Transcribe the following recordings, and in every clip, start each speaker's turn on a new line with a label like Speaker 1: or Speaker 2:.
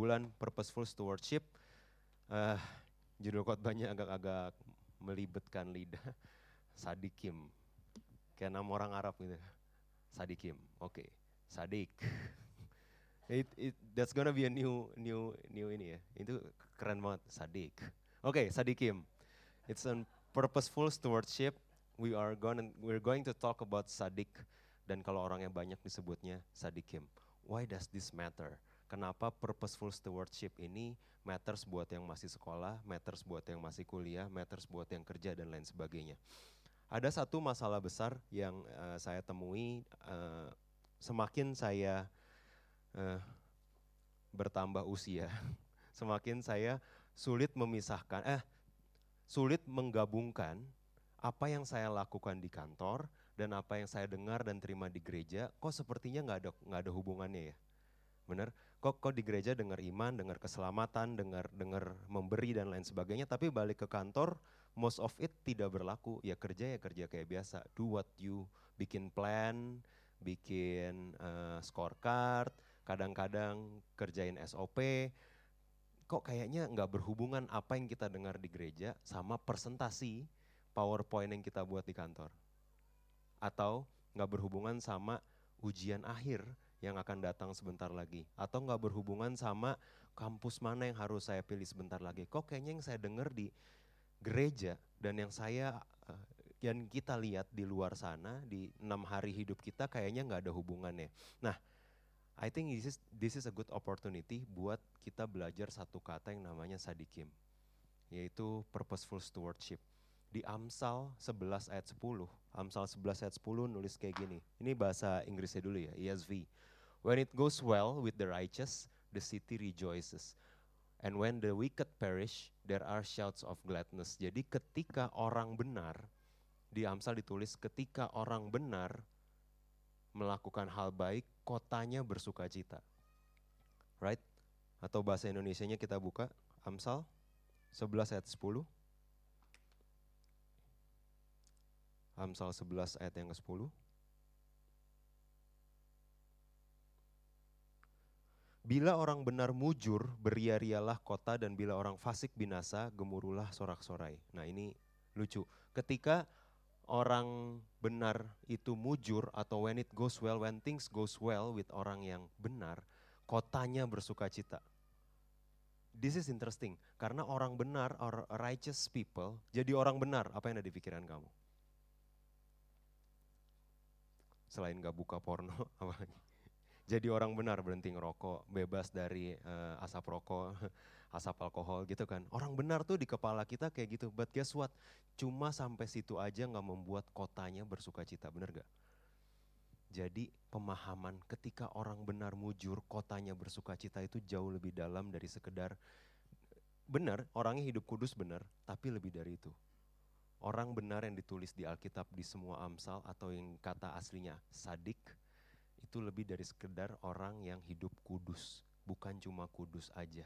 Speaker 1: Bulan Purposeful Stewardship, eh judul khotbahnya agak-agak melibetkan lidah. Sadikim, kayak nama orang Arab gitu. Sadikim, oke, Sadik. It, it, that's gonna be a new new new ini ya. Itu keren banget, Sadik. Oke, Sadikim. It's a purposeful stewardship. We are going we're going to talk about Sadik dan kalau orangnya banyak disebutnya Sadikim. Why does this matter? Kenapa purposeful stewardship ini matters buat yang masih sekolah, matters buat yang masih kuliah, matters buat yang kerja dan lain sebagainya. Ada satu masalah besar yang uh, saya temui uh, semakin saya uh, bertambah usia, semakin saya sulit memisahkan, eh sulit menggabungkan apa yang saya lakukan di kantor dan apa yang saya dengar dan terima di gereja, kok sepertinya nggak ada nggak ada hubungannya ya, benar? Kok kok di gereja dengar iman, dengar keselamatan, dengar dengar memberi dan lain sebagainya, tapi balik ke kantor most of it tidak berlaku. Ya kerja ya kerja kayak biasa, do what you bikin plan, bikin uh, scorecard, kadang-kadang kerjain SOP, kok kayaknya nggak berhubungan apa yang kita dengar di gereja sama presentasi PowerPoint yang kita buat di kantor. Atau nggak berhubungan sama ujian akhir yang akan datang sebentar lagi. Atau nggak berhubungan sama kampus mana yang harus saya pilih sebentar lagi. Kok kayaknya yang saya dengar di gereja dan yang saya uh, yang kita lihat di luar sana di enam hari hidup kita kayaknya nggak ada hubungannya. Nah, I think this is this is a good opportunity buat kita belajar satu kata yang namanya sadikim, yaitu purposeful stewardship. Di Amsal 11 ayat 10, Amsal 11 ayat 10 nulis kayak gini. Ini bahasa Inggrisnya dulu ya, ESV. When it goes well with the righteous, the city rejoices. And when the wicked perish, there are shouts of gladness. Jadi ketika orang benar, di Amsal ditulis ketika orang benar melakukan hal baik, kotanya bersuka cita. Right? Atau bahasa Indonesianya kita buka, Amsal 11 ayat 10. Amsal 11 ayat yang ke-10. Bila orang benar mujur, beria-rialah kota dan bila orang fasik binasa, gemuruhlah sorak-sorai. Nah ini lucu. Ketika orang benar itu mujur atau when it goes well, when things goes well with orang yang benar, kotanya bersuka cita. This is interesting, karena orang benar, or righteous people, jadi orang benar, apa yang ada di pikiran kamu? Selain gak buka porno, apa lagi? Jadi orang benar berhenti ngerokok, bebas dari uh, asap rokok, asap alkohol gitu kan. Orang benar tuh di kepala kita kayak gitu, but guess what? Cuma sampai situ aja nggak membuat kotanya bersuka cita, bener gak? Jadi pemahaman ketika orang benar mujur, kotanya bersuka cita itu jauh lebih dalam dari sekedar benar, orangnya hidup kudus benar, tapi lebih dari itu. Orang benar yang ditulis di Alkitab di semua Amsal atau yang kata aslinya sadik, itu lebih dari sekedar orang yang hidup kudus, bukan cuma kudus aja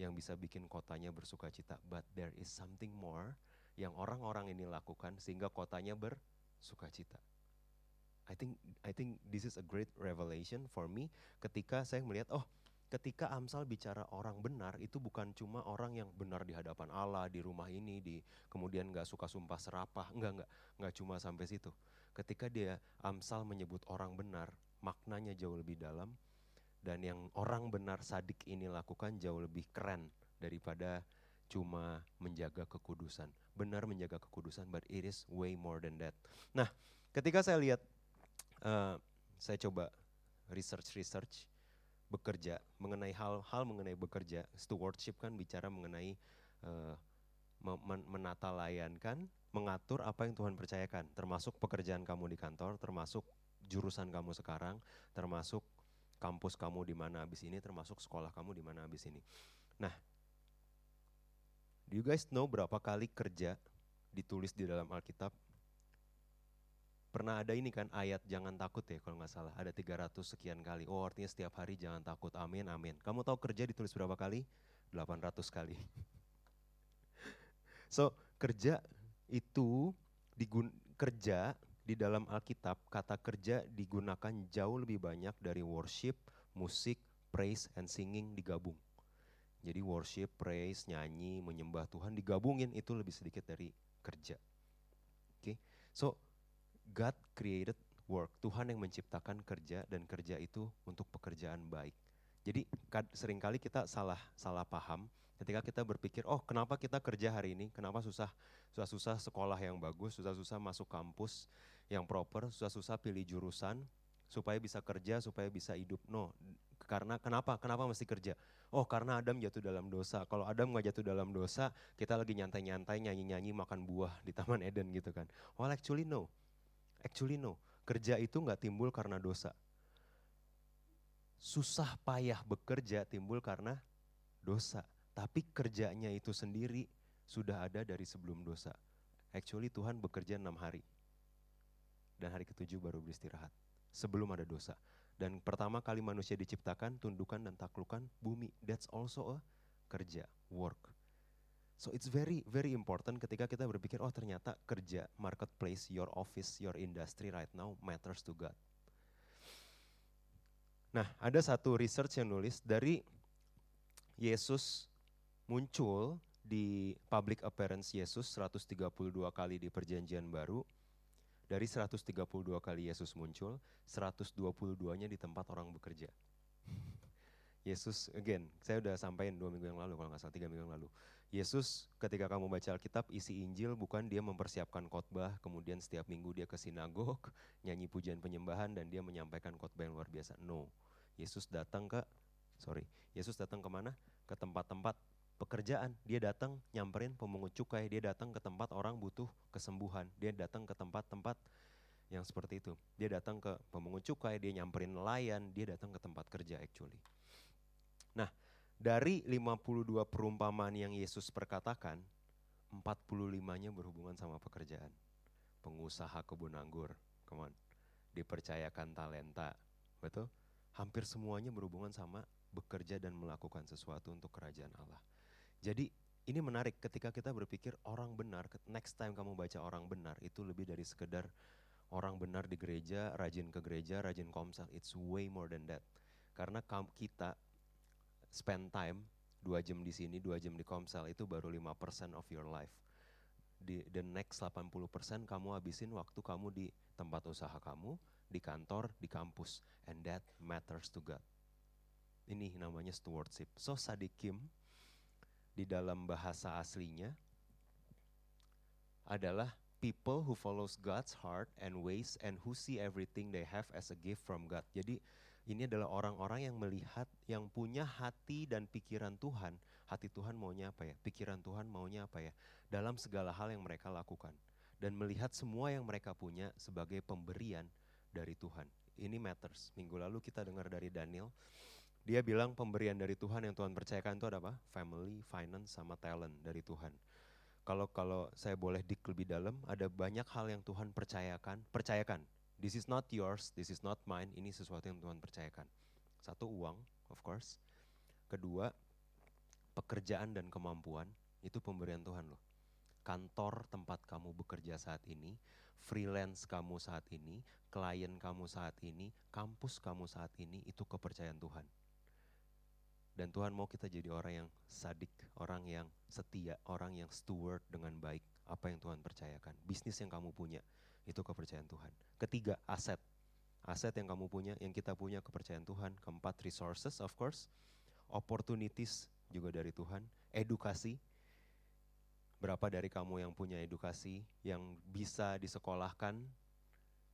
Speaker 1: yang bisa bikin kotanya bersuka cita, but there is something more yang orang-orang ini lakukan sehingga kotanya bersuka cita. I think I think this is a great revelation for me ketika saya melihat oh ketika Amsal bicara orang benar itu bukan cuma orang yang benar di hadapan Allah di rumah ini di kemudian nggak suka sumpah serapah enggak enggak nggak cuma sampai situ ketika dia Amsal menyebut orang benar maknanya jauh lebih dalam dan yang orang benar sadik ini lakukan jauh lebih keren daripada cuma menjaga kekudusan. Benar menjaga kekudusan, but it is way more than that. Nah, ketika saya lihat, uh, saya coba research-research bekerja mengenai hal-hal mengenai bekerja, stewardship kan bicara mengenai uh, menata layankan, mengatur apa yang Tuhan percayakan, termasuk pekerjaan kamu di kantor, termasuk jurusan kamu sekarang, termasuk kampus kamu di mana habis ini, termasuk sekolah kamu di mana habis ini. Nah, do you guys know berapa kali kerja ditulis di dalam Alkitab? Pernah ada ini kan ayat jangan takut ya kalau nggak salah. Ada 300 sekian kali. Oh artinya setiap hari jangan takut. Amin, amin. Kamu tahu kerja ditulis berapa kali? 800 kali. so kerja itu digun kerja di dalam Alkitab kata kerja digunakan jauh lebih banyak dari worship, musik, praise and singing digabung. Jadi worship, praise, nyanyi, menyembah Tuhan digabungin itu lebih sedikit dari kerja. Oke. Okay? So God created work. Tuhan yang menciptakan kerja dan kerja itu untuk pekerjaan baik. Jadi sering kali kita salah salah paham ketika kita berpikir, oh kenapa kita kerja hari ini, kenapa susah susah-susah sekolah yang bagus, susah-susah masuk kampus yang proper, susah-susah pilih jurusan supaya bisa kerja, supaya bisa hidup. No, karena kenapa? Kenapa mesti kerja? Oh karena Adam jatuh dalam dosa. Kalau Adam nggak jatuh dalam dosa, kita lagi nyantai-nyantai, nyanyi-nyanyi, makan buah di Taman Eden gitu kan. Well actually no, actually no. Kerja itu nggak timbul karena dosa. Susah payah bekerja timbul karena dosa. Tapi kerjanya itu sendiri sudah ada dari sebelum dosa. Actually Tuhan bekerja enam hari. Dan hari ketujuh baru beristirahat. Sebelum ada dosa. Dan pertama kali manusia diciptakan, tundukan dan taklukan bumi. That's also a kerja, work. So it's very very important ketika kita berpikir oh ternyata kerja, marketplace, your office, your industry right now matters to God. Nah, ada satu research yang nulis dari Yesus muncul di public appearance Yesus 132 kali di perjanjian baru dari 132 kali Yesus muncul, 122-nya di tempat orang bekerja. Yesus, again, saya udah sampaikan dua minggu yang lalu, kalau nggak salah tiga minggu yang lalu. Yesus ketika kamu baca Alkitab, isi Injil bukan dia mempersiapkan khotbah, kemudian setiap minggu dia ke sinagog, nyanyi pujian penyembahan, dan dia menyampaikan khotbah yang luar biasa. No, Yesus datang ke, sorry, Yesus datang ke mana? Ke tempat-tempat pekerjaan. Dia datang nyamperin pemungut cukai, dia datang ke tempat orang butuh kesembuhan, dia datang ke tempat-tempat yang seperti itu. Dia datang ke pemungut cukai, dia nyamperin nelayan, dia datang ke tempat kerja actually. Nah, dari 52 perumpamaan yang Yesus perkatakan, 45-nya berhubungan sama pekerjaan. Pengusaha kebun anggur, come on. Dipercayakan talenta, betul? Hampir semuanya berhubungan sama bekerja dan melakukan sesuatu untuk kerajaan Allah. Jadi ini menarik ketika kita berpikir orang benar, next time kamu baca orang benar itu lebih dari sekedar orang benar di gereja, rajin ke gereja, rajin komsel. It's way more than that. Karena kita spend time dua jam di sini, dua jam di komsel itu baru 5% of your life. Di the next 80% kamu habisin waktu kamu di tempat usaha kamu, di kantor, di kampus. And that matters to God. Ini namanya stewardship. So Sadikim di dalam bahasa aslinya adalah people who follows God's heart and ways and who see everything they have as a gift from God. Jadi ini adalah orang-orang yang melihat, yang punya hati dan pikiran Tuhan. Hati Tuhan maunya apa ya? Pikiran Tuhan maunya apa ya? Dalam segala hal yang mereka lakukan. Dan melihat semua yang mereka punya sebagai pemberian dari Tuhan. Ini matters. Minggu lalu kita dengar dari Daniel, dia bilang pemberian dari Tuhan yang Tuhan percayakan itu ada apa? Family, finance, sama talent dari Tuhan. Kalau kalau saya boleh dik lebih dalam, ada banyak hal yang Tuhan percayakan, percayakan. This is not yours, this is not mine, ini sesuatu yang Tuhan percayakan. Satu uang, of course. Kedua, pekerjaan dan kemampuan, itu pemberian Tuhan loh. Kantor tempat kamu bekerja saat ini, freelance kamu saat ini, klien kamu saat ini, kampus kamu saat ini, itu kepercayaan Tuhan dan Tuhan mau kita jadi orang yang sadik, orang yang setia, orang yang steward dengan baik apa yang Tuhan percayakan. Bisnis yang kamu punya, itu kepercayaan Tuhan. Ketiga, aset. Aset yang kamu punya, yang kita punya kepercayaan Tuhan. Keempat, resources of course. Opportunities juga dari Tuhan. Edukasi. Berapa dari kamu yang punya edukasi, yang bisa disekolahkan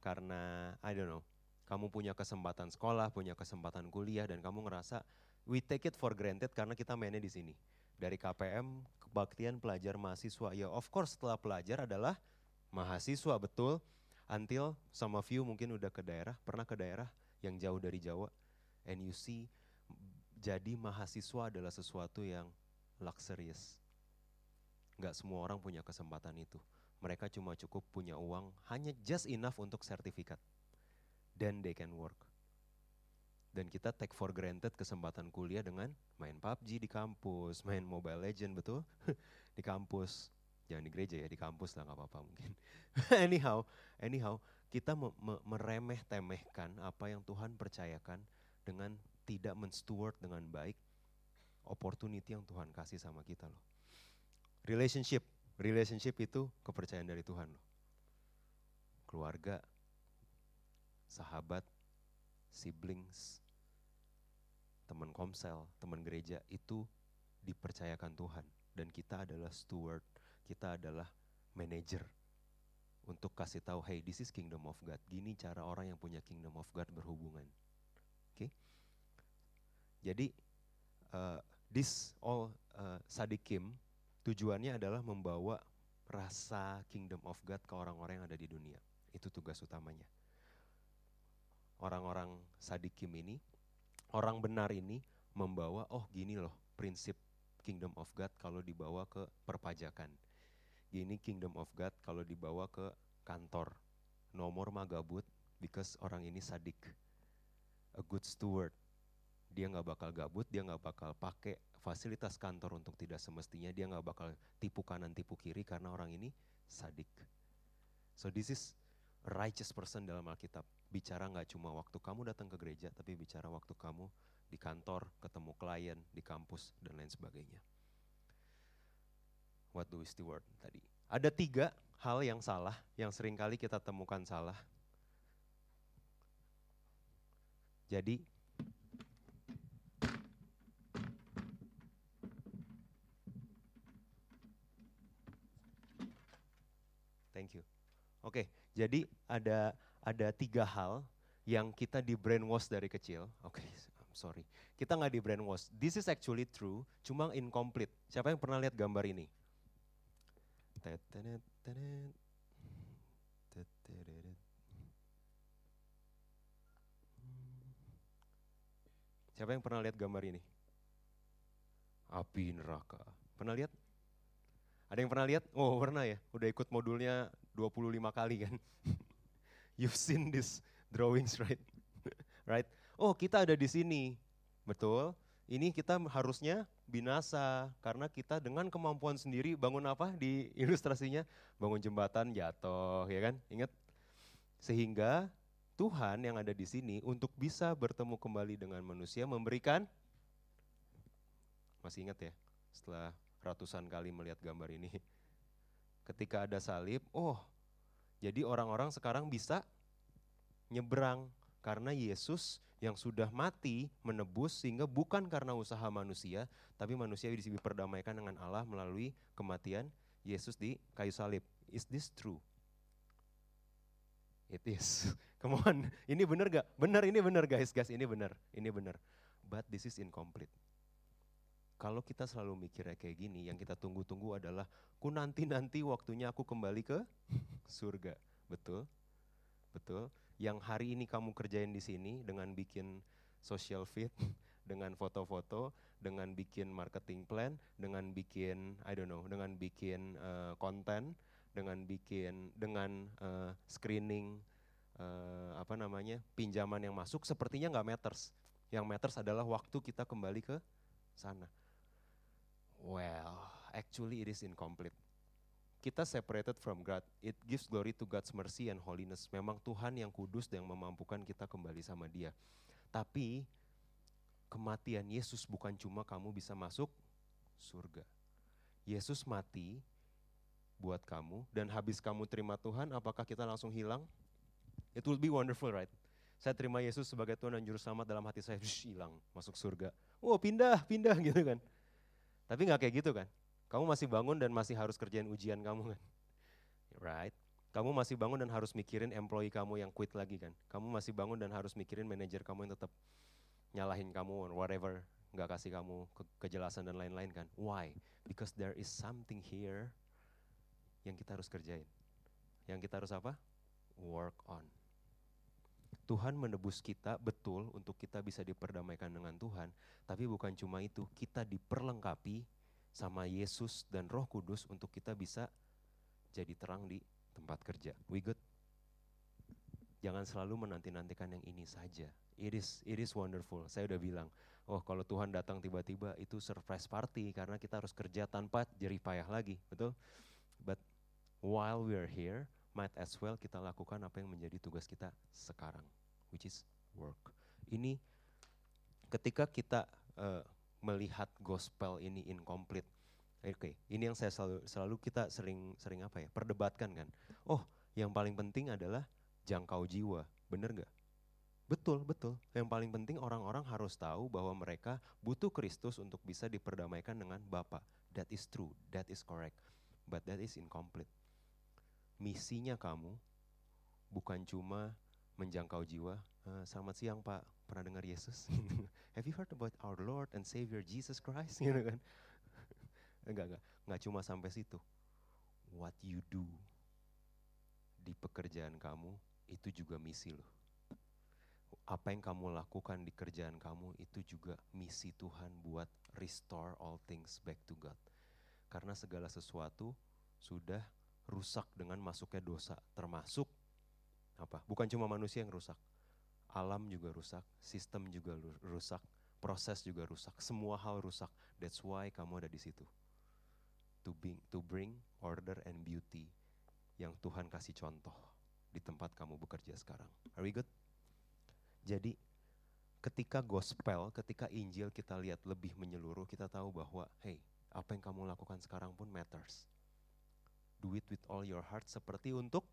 Speaker 1: karena, I don't know, kamu punya kesempatan sekolah, punya kesempatan kuliah, dan kamu ngerasa we take it for granted karena kita mainnya di sini. Dari KPM, kebaktian pelajar mahasiswa. Ya of course setelah pelajar adalah mahasiswa betul. Until some of you mungkin udah ke daerah, pernah ke daerah yang jauh dari Jawa. And you see jadi mahasiswa adalah sesuatu yang luxurious. Nggak semua orang punya kesempatan itu. Mereka cuma cukup punya uang hanya just enough untuk sertifikat. Then they can work. Dan kita take for granted kesempatan kuliah dengan main PUBG di kampus, main Mobile Legend betul di kampus. Jangan di gereja ya, di kampus lah nggak apa-apa mungkin. anyhow, anyhow, kita meremeh-temehkan apa yang Tuhan percayakan dengan tidak mensteward dengan baik opportunity yang Tuhan kasih sama kita loh. Relationship, relationship itu kepercayaan dari Tuhan loh. Keluarga, sahabat, siblings, teman komsel, teman gereja itu dipercayakan Tuhan dan kita adalah steward, kita adalah manager untuk kasih tahu, hey, this is kingdom of God. Gini cara orang yang punya kingdom of God berhubungan. Oke? Okay? Jadi uh, this all uh, sadikim tujuannya adalah membawa rasa kingdom of God ke orang-orang yang ada di dunia. Itu tugas utamanya. Orang-orang sadikim ini, orang benar ini membawa, oh gini loh prinsip kingdom of God kalau dibawa ke perpajakan. Gini kingdom of God kalau dibawa ke kantor. Nomor mah gabut because orang ini sadik. A good steward dia nggak bakal gabut, dia nggak bakal pakai fasilitas kantor untuk tidak semestinya, dia nggak bakal tipu kanan tipu kiri karena orang ini sadik. So this is righteous person dalam Alkitab. Bicara nggak cuma waktu kamu datang ke gereja, tapi bicara waktu kamu di kantor, ketemu klien, di kampus, dan lain sebagainya. What do we steward tadi? Ada tiga hal yang salah, yang sering kali kita temukan salah. Jadi Thank you. Oke, okay, jadi ada ada tiga hal yang kita di brainwash dari kecil. Oke, okay, I'm sorry. Kita nggak di brainwash. This is actually true, cuma incomplete. Siapa yang pernah lihat gambar ini? Siapa yang pernah lihat gambar ini? Api neraka. Pernah lihat? Ada yang pernah lihat? Oh pernah ya, udah ikut modulnya 25 kali kan. You've seen this drawings right? right? Oh kita ada di sini, betul. Ini kita harusnya binasa karena kita dengan kemampuan sendiri bangun apa di ilustrasinya? Bangun jembatan jatuh, ya kan? Ingat? Sehingga Tuhan yang ada di sini untuk bisa bertemu kembali dengan manusia memberikan masih ingat ya setelah ratusan kali melihat gambar ini. Ketika ada salib, oh jadi orang-orang sekarang bisa nyebrang karena Yesus yang sudah mati menebus sehingga bukan karena usaha manusia, tapi manusia diperdamaikan dengan Allah melalui kematian Yesus di kayu salib. Is this true? It is. Come on, ini benar gak? Benar, ini benar guys, guys, ini benar, ini benar. But this is incomplete. Kalau kita selalu mikirnya kayak gini, yang kita tunggu-tunggu adalah, ku nanti-nanti waktunya aku kembali ke surga. Betul? Betul? Yang hari ini kamu kerjain di sini dengan bikin social fit, dengan foto-foto, dengan bikin marketing plan, dengan bikin, I don't know, dengan bikin uh, dengan bikin, dengan uh, screening, uh, apa namanya, pinjaman yang masuk, sepertinya nggak matters. Yang matters adalah waktu kita kembali ke sana. Well, actually it is incomplete. Kita separated from God. It gives glory to God's mercy and holiness. Memang Tuhan yang kudus dan yang memampukan kita kembali sama dia. Tapi kematian Yesus bukan cuma kamu bisa masuk surga. Yesus mati buat kamu dan habis kamu terima Tuhan, apakah kita langsung hilang? It will be wonderful, right? Saya terima Yesus sebagai Tuhan dan Juru Selamat dalam hati saya, hilang, masuk surga. Oh pindah, pindah gitu kan. Tapi nggak kayak gitu kan. Kamu masih bangun dan masih harus kerjain ujian kamu kan. Right? Kamu masih bangun dan harus mikirin employee kamu yang quit lagi kan. Kamu masih bangun dan harus mikirin manajer kamu yang tetap nyalahin kamu or whatever, nggak kasih kamu ke kejelasan dan lain-lain kan. Why? Because there is something here yang kita harus kerjain. Yang kita harus apa? Work on. Tuhan menebus kita betul untuk kita bisa diperdamaikan dengan Tuhan, tapi bukan cuma itu, kita diperlengkapi sama Yesus dan Roh Kudus untuk kita bisa jadi terang di tempat kerja. We good? Jangan selalu menanti-nantikan yang ini saja. It is it is wonderful. Saya udah bilang, oh kalau Tuhan datang tiba-tiba itu surprise party karena kita harus kerja tanpa jerih payah lagi, betul? But while we are here, might as well kita lakukan apa yang menjadi tugas kita sekarang, which is work. Ini ketika kita uh, melihat gospel ini incomplete, oke, okay, ini yang saya selalu, selalu kita sering sering apa ya perdebatkan kan. Oh, yang paling penting adalah jangkau jiwa, bener nggak? Betul, betul. Yang paling penting orang-orang harus tahu bahwa mereka butuh Kristus untuk bisa diperdamaikan dengan Bapa. That is true, that is correct. But that is incomplete misinya kamu bukan cuma menjangkau jiwa. Uh, selamat siang Pak, pernah dengar Yesus? Have you heard about our Lord and Savior Jesus Christ? Gitu kan? enggak, enggak, enggak cuma sampai situ. What you do di pekerjaan kamu itu juga misi loh. Apa yang kamu lakukan di kerjaan kamu itu juga misi Tuhan buat restore all things back to God. Karena segala sesuatu sudah rusak dengan masuknya dosa, termasuk apa? Bukan cuma manusia yang rusak, alam juga rusak, sistem juga rusak, proses juga rusak, semua hal rusak. That's why kamu ada di situ. To bring, to bring order and beauty yang Tuhan kasih contoh di tempat kamu bekerja sekarang. Are we good? Jadi ketika gospel, ketika Injil kita lihat lebih menyeluruh, kita tahu bahwa hey, apa yang kamu lakukan sekarang pun matters do it with all your heart seperti untuk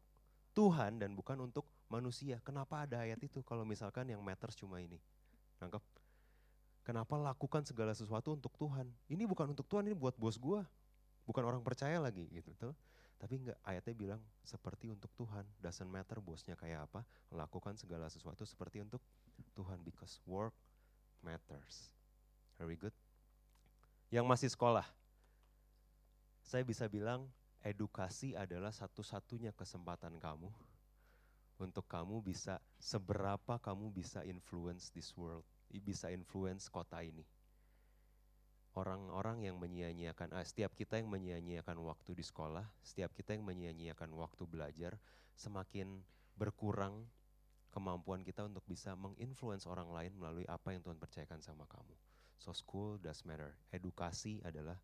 Speaker 1: Tuhan dan bukan untuk manusia. Kenapa ada ayat itu kalau misalkan yang matters cuma ini? Nangkep? Kenapa lakukan segala sesuatu untuk Tuhan? Ini bukan untuk Tuhan, ini buat bos gua. Bukan orang percaya lagi gitu tuh. Tapi enggak, ayatnya bilang seperti untuk Tuhan. Doesn't matter bosnya kayak apa, lakukan segala sesuatu seperti untuk Tuhan because work matters. Very good. Yang masih sekolah, saya bisa bilang edukasi adalah satu-satunya kesempatan kamu untuk kamu bisa seberapa kamu bisa influence this world, bisa influence kota ini. Orang-orang yang menyia-nyiakan, ah, setiap kita yang menyia-nyiakan waktu di sekolah, setiap kita yang menyia-nyiakan waktu belajar, semakin berkurang kemampuan kita untuk bisa menginfluence orang lain melalui apa yang Tuhan percayakan sama kamu. So school does matter. Edukasi adalah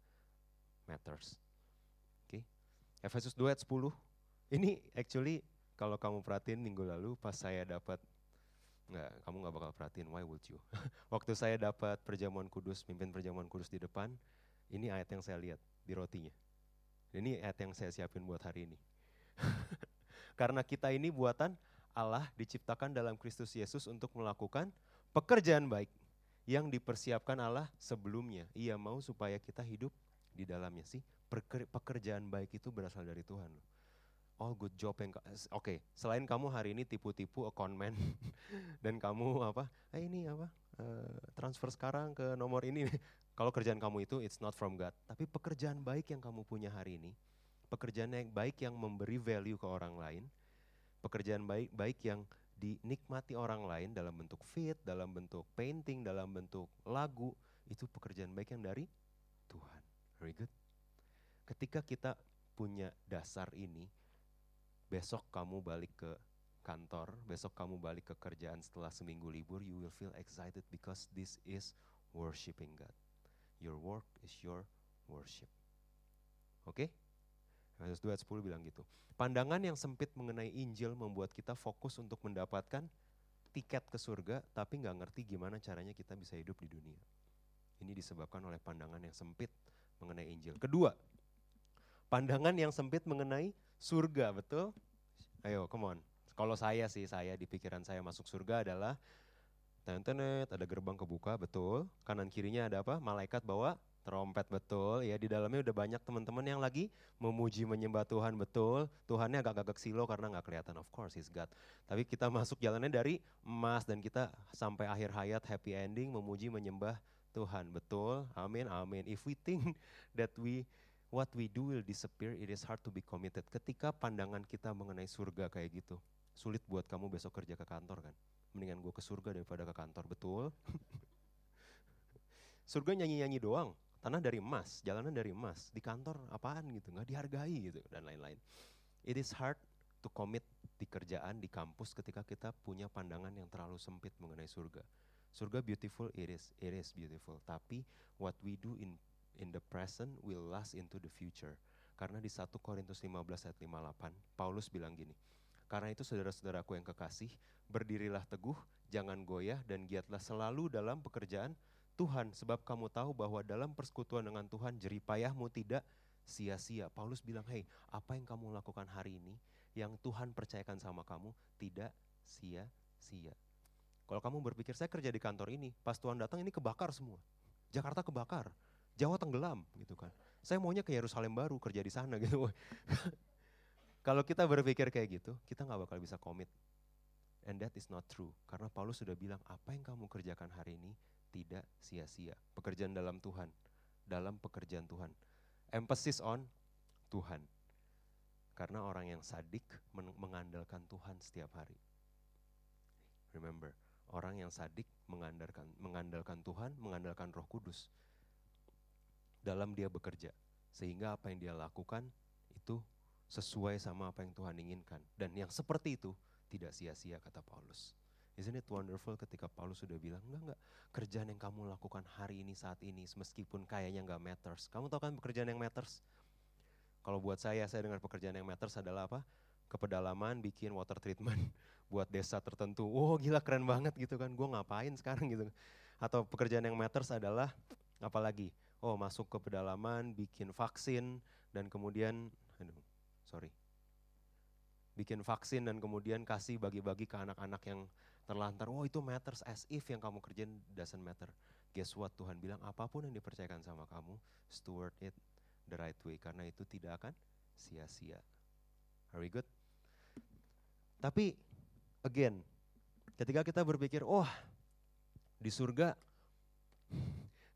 Speaker 1: matters. Efesus 2 ayat 10. Ini actually kalau kamu perhatiin minggu lalu pas saya dapat Enggak, kamu nggak bakal perhatiin, why would you? Waktu saya dapat perjamuan kudus, mimpin perjamuan kudus di depan, ini ayat yang saya lihat di rotinya. Ini ayat yang saya siapin buat hari ini. Karena kita ini buatan Allah diciptakan dalam Kristus Yesus untuk melakukan pekerjaan baik yang dipersiapkan Allah sebelumnya. Ia mau supaya kita hidup di dalamnya sih pekerjaan baik itu berasal dari Tuhan All good job yang oke, okay, selain kamu hari ini tipu-tipu accountman dan kamu apa? Eh ini apa? Uh, transfer sekarang ke nomor ini. Kalau kerjaan kamu itu it's not from God, tapi pekerjaan baik yang kamu punya hari ini, pekerjaan yang baik yang memberi value ke orang lain, pekerjaan baik baik yang dinikmati orang lain dalam bentuk fit, dalam bentuk painting, dalam bentuk lagu, itu pekerjaan baik yang dari Tuhan. Very good. Ketika kita punya dasar ini, besok kamu balik ke kantor, besok kamu balik ke kerjaan setelah seminggu libur, you will feel excited because this is worshiping God. Your work is your worship. Oke? Okay? Matius 2 ayat 10 bilang gitu. Pandangan yang sempit mengenai Injil membuat kita fokus untuk mendapatkan tiket ke surga, tapi nggak ngerti gimana caranya kita bisa hidup di dunia. Ini disebabkan oleh pandangan yang sempit mengenai Injil. Kedua, pandangan yang sempit mengenai surga, betul? Ayo, come on. Kalau saya sih, saya di pikiran saya masuk surga adalah tenet, ada gerbang kebuka, betul. Kanan kirinya ada apa? Malaikat bawa trompet, betul. Ya, di dalamnya udah banyak teman-teman yang lagi memuji menyembah Tuhan, betul. Tuhannya agak-agak silo karena nggak kelihatan, of course, He's God. Tapi kita masuk jalannya dari emas dan kita sampai akhir hayat happy ending memuji menyembah Tuhan, betul. Amin, amin. If we think that we what we do will disappear, it is hard to be committed. Ketika pandangan kita mengenai surga kayak gitu, sulit buat kamu besok kerja ke kantor kan. Mendingan gue ke surga daripada ke kantor, betul? surga nyanyi-nyanyi doang, tanah dari emas, jalanan dari emas, di kantor apaan gitu, nggak dihargai gitu, dan lain-lain. It is hard to commit di kerjaan, di kampus ketika kita punya pandangan yang terlalu sempit mengenai surga. Surga beautiful, it is, it is beautiful. Tapi what we do in in the present will last into the future. Karena di 1 Korintus 15 ayat 58, Paulus bilang gini, karena itu saudara-saudaraku yang kekasih, berdirilah teguh, jangan goyah dan giatlah selalu dalam pekerjaan Tuhan. Sebab kamu tahu bahwa dalam persekutuan dengan Tuhan jeripayahmu tidak sia-sia. Paulus bilang, hei apa yang kamu lakukan hari ini, yang Tuhan percayakan sama kamu tidak sia-sia. Kalau kamu berpikir, saya kerja di kantor ini, pas Tuhan datang ini kebakar semua. Jakarta kebakar, Jawa tenggelam gitu kan. Saya maunya ke Yerusalem baru kerja di sana gitu. Kalau kita berpikir kayak gitu, kita nggak bakal bisa komit. And that is not true. Karena Paulus sudah bilang, apa yang kamu kerjakan hari ini tidak sia-sia. Pekerjaan dalam Tuhan, dalam pekerjaan Tuhan. Emphasis on Tuhan. Karena orang yang sadik mengandalkan Tuhan setiap hari. Remember, orang yang sadik mengandalkan mengandalkan Tuhan, mengandalkan Roh Kudus dalam dia bekerja. Sehingga apa yang dia lakukan itu sesuai sama apa yang Tuhan inginkan. Dan yang seperti itu tidak sia-sia kata Paulus. Isn't it wonderful ketika Paulus sudah bilang, enggak enggak, kerjaan yang kamu lakukan hari ini saat ini, meskipun kayaknya enggak matters. Kamu tahu kan pekerjaan yang matters? Kalau buat saya, saya dengar pekerjaan yang matters adalah apa? Kepedalaman, bikin water treatment buat desa tertentu. Wow gila keren banget gitu kan, gue ngapain sekarang gitu. Atau pekerjaan yang matters adalah, apalagi? Oh masuk ke pedalaman, bikin vaksin, dan kemudian, aduh, sorry, bikin vaksin dan kemudian kasih bagi-bagi ke anak-anak yang terlantar. Oh itu matters as if yang kamu kerjain doesn't matter. Guess what Tuhan bilang apa pun yang dipercayakan sama kamu, steward it the right way karena itu tidak akan sia-sia. Are we good? Tapi again, ketika kita berpikir, oh di surga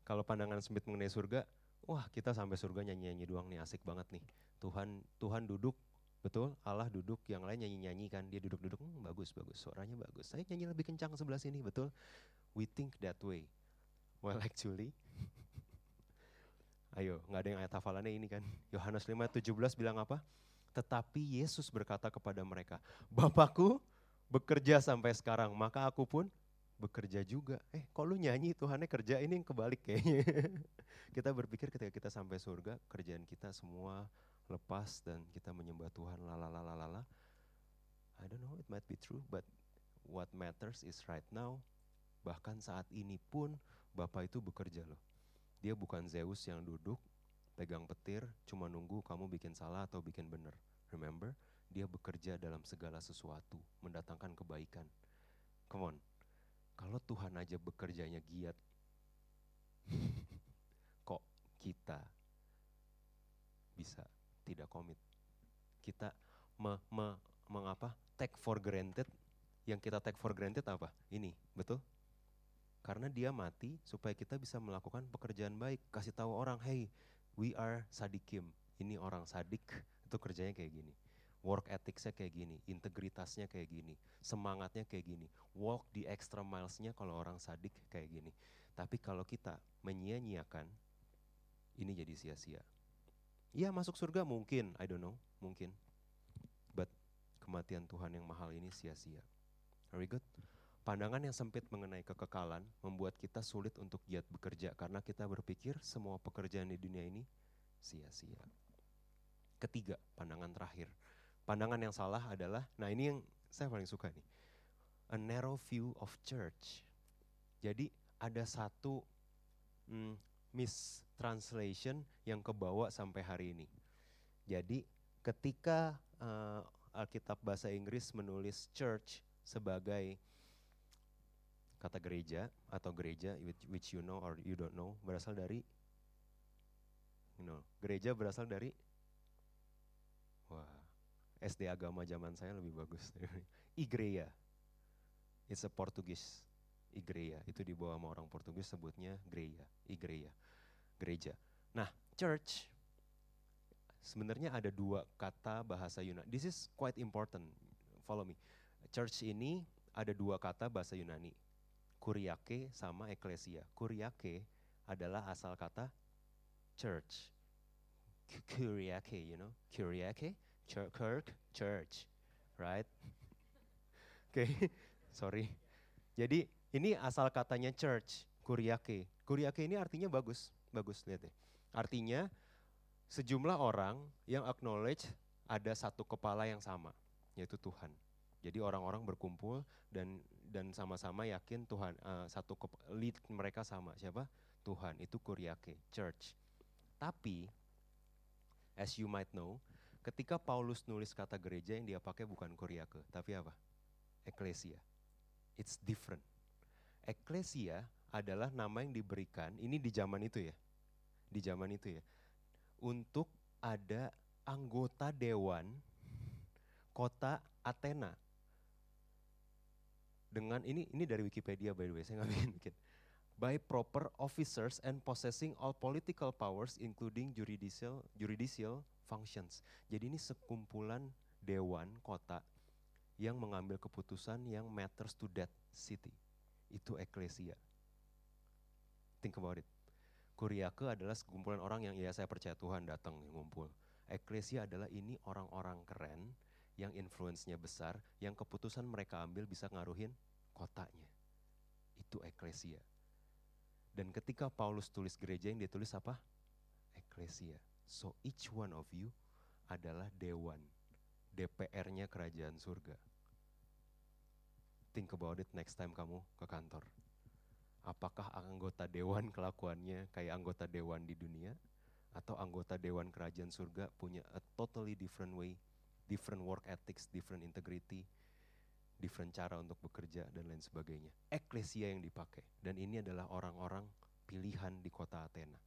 Speaker 1: kalau pandangan sempit mengenai surga, wah kita sampai surga nyanyi-nyanyi doang nih, asik banget nih. Tuhan Tuhan duduk, betul, Allah duduk, yang lain nyanyi-nyanyi kan, dia duduk-duduk, hmm, bagus, bagus, suaranya bagus. Saya nyanyi lebih kencang sebelah sini, betul. We think that way. Well actually, ayo nggak ada yang ayat hafalannya ini kan. Yohanes 5, 17 bilang apa? Tetapi Yesus berkata kepada mereka, Bapakku bekerja sampai sekarang, maka aku pun bekerja juga. Eh kok lu nyanyi Tuhannya kerja ini yang kebalik kayaknya. kita berpikir ketika kita sampai surga kerjaan kita semua lepas dan kita menyembah Tuhan lalalalalala. I don't know it might be true but what matters is right now. Bahkan saat ini pun Bapak itu bekerja loh. Dia bukan Zeus yang duduk pegang petir cuma nunggu kamu bikin salah atau bikin benar. Remember, dia bekerja dalam segala sesuatu, mendatangkan kebaikan. Come on, kalau Tuhan aja bekerjanya giat, kok kita bisa tidak komit? Kita me, me, mengapa take for granted, yang kita take for granted apa? Ini, betul? Karena dia mati supaya kita bisa melakukan pekerjaan baik. Kasih tahu orang, hey, we are sadikim. Ini orang sadik, itu kerjanya kayak gini work ethicsnya kayak gini, integritasnya kayak gini, semangatnya kayak gini, walk di extra milesnya kalau orang sadik kayak gini. Tapi kalau kita menyia-nyiakan, ini jadi sia-sia. Iya masuk surga mungkin, I don't know, mungkin. But kematian Tuhan yang mahal ini sia-sia. Very good. Pandangan yang sempit mengenai kekekalan membuat kita sulit untuk giat bekerja karena kita berpikir semua pekerjaan di dunia ini sia-sia. Ketiga, pandangan terakhir Pandangan yang salah adalah, nah ini yang saya paling suka nih, a narrow view of church. Jadi ada satu hmm, mistranslation yang kebawa sampai hari ini. Jadi ketika uh, Alkitab bahasa Inggris menulis church sebagai kata gereja atau gereja which, which you know or you don't know berasal dari you know, gereja berasal dari wah SD agama zaman saya lebih bagus. Igreja. It's a Portugis. Igreja. Itu dibawa sama orang Portugis sebutnya gereja. Igreja. Gereja. Nah, church sebenarnya ada dua kata bahasa Yunani. This is quite important. Follow me. church ini ada dua kata bahasa Yunani. Kuriake sama eklesia. Kuriake adalah asal kata church. Kuriake, you know, Kuriake, kirk, church, right? Oke, okay. sorry. Jadi ini asal katanya church, Kuriake. Kuriake ini artinya bagus, bagus lihat ya. Artinya sejumlah orang yang acknowledge ada satu kepala yang sama, yaitu Tuhan. Jadi orang-orang berkumpul dan dan sama-sama yakin Tuhan uh, satu lead mereka sama siapa? Tuhan itu Kuriake, church. Tapi as you might know, ketika Paulus nulis kata gereja yang dia pakai bukan Kuriake, tapi apa? Eklesia. It's different. Eklesia adalah nama yang diberikan, ini di zaman itu ya. Di zaman itu ya. Untuk ada anggota dewan kota Athena. Dengan ini ini dari Wikipedia by the way, saya nggak bikin bikin. By proper officers and possessing all political powers including judicial judicial functions. Jadi ini sekumpulan dewan kota yang mengambil keputusan yang matters to that city. Itu eklesia. Think about it. Kuriake adalah sekumpulan orang yang ya saya percaya Tuhan datang ngumpul. Eklesia adalah ini orang-orang keren yang influence-nya besar, yang keputusan mereka ambil bisa ngaruhin kotanya. Itu eklesia. Dan ketika Paulus tulis gereja yang dia tulis apa? Eklesia. So each one of you adalah dewan. DPR-nya kerajaan surga. Think about it next time kamu ke kantor. Apakah anggota dewan kelakuannya kayak anggota dewan di dunia? Atau anggota dewan kerajaan surga punya a totally different way, different work ethics, different integrity, different cara untuk bekerja dan lain sebagainya. Eklesia yang dipakai. Dan ini adalah orang-orang pilihan di kota Athena.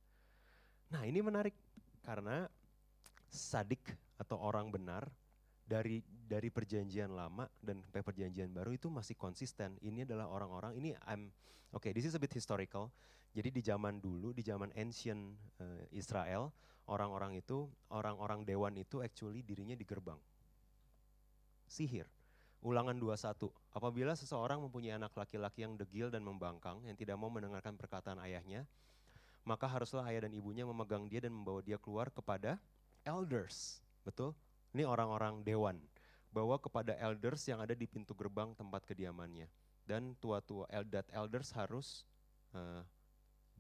Speaker 1: Nah ini menarik karena sadik atau orang benar dari dari perjanjian lama dan sampai perjanjian baru itu masih konsisten. Ini adalah orang-orang ini I'm okay, this is a bit historical. Jadi di zaman dulu, di zaman ancient uh, Israel, orang-orang itu, orang-orang dewan itu actually dirinya di gerbang. Sihir. Ulangan 21. Apabila seseorang mempunyai anak laki-laki yang degil dan membangkang, yang tidak mau mendengarkan perkataan ayahnya, maka haruslah ayah dan ibunya memegang dia dan membawa dia keluar kepada elders. Betul? Ini orang-orang dewan. Bawa kepada elders yang ada di pintu gerbang tempat kediamannya. Dan tua-tua eldat elders harus uh,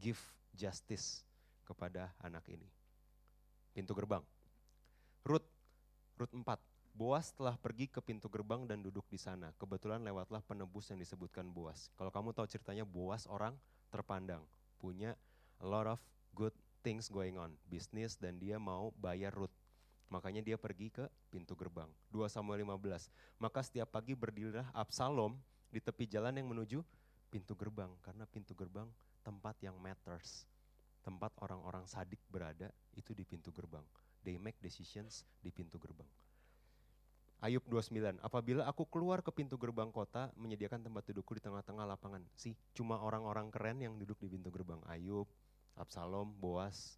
Speaker 1: give justice kepada anak ini. Pintu gerbang. Rut, Rut 4. Boas telah pergi ke pintu gerbang dan duduk di sana. Kebetulan lewatlah penebus yang disebutkan Boas. Kalau kamu tahu ceritanya Boas orang terpandang, punya a lot of good things going on, bisnis dan dia mau bayar Ruth Makanya dia pergi ke pintu gerbang. 2 Samuel 15. Maka setiap pagi berdirilah Absalom di tepi jalan yang menuju pintu gerbang. Karena pintu gerbang tempat yang matters. Tempat orang-orang sadik berada itu di pintu gerbang. They make decisions di pintu gerbang. Ayub 29, apabila aku keluar ke pintu gerbang kota, menyediakan tempat dudukku di tengah-tengah lapangan. Sih, cuma orang-orang keren yang duduk di pintu gerbang. Ayub, Absalom, Boas,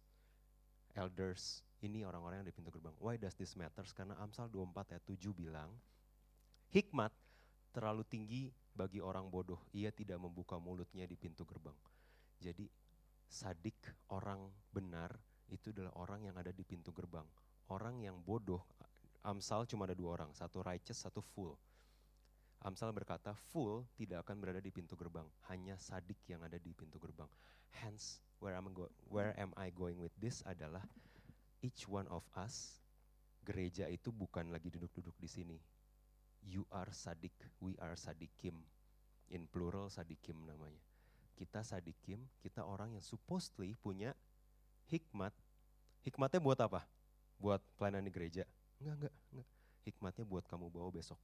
Speaker 1: elders, ini orang-orang yang di pintu gerbang. Why does this matters? Karena Amsal 24 ayat 7 bilang, hikmat terlalu tinggi bagi orang bodoh. Ia tidak membuka mulutnya di pintu gerbang. Jadi sadik orang benar itu adalah orang yang ada di pintu gerbang. Orang yang bodoh, Amsal cuma ada dua orang, satu righteous, satu full. Amsal berkata, full tidak akan berada di pintu gerbang, hanya sadik yang ada di pintu gerbang. Hence, where am, go where am I going with this adalah each one of us, gereja itu bukan lagi duduk-duduk di sini. You are sadik, we are sadikim. In plural sadikim namanya. Kita sadikim, kita orang yang supposedly punya hikmat. Hikmatnya buat apa? Buat pelayanan di gereja? Enggak, enggak, enggak. Hikmatnya buat kamu bawa besok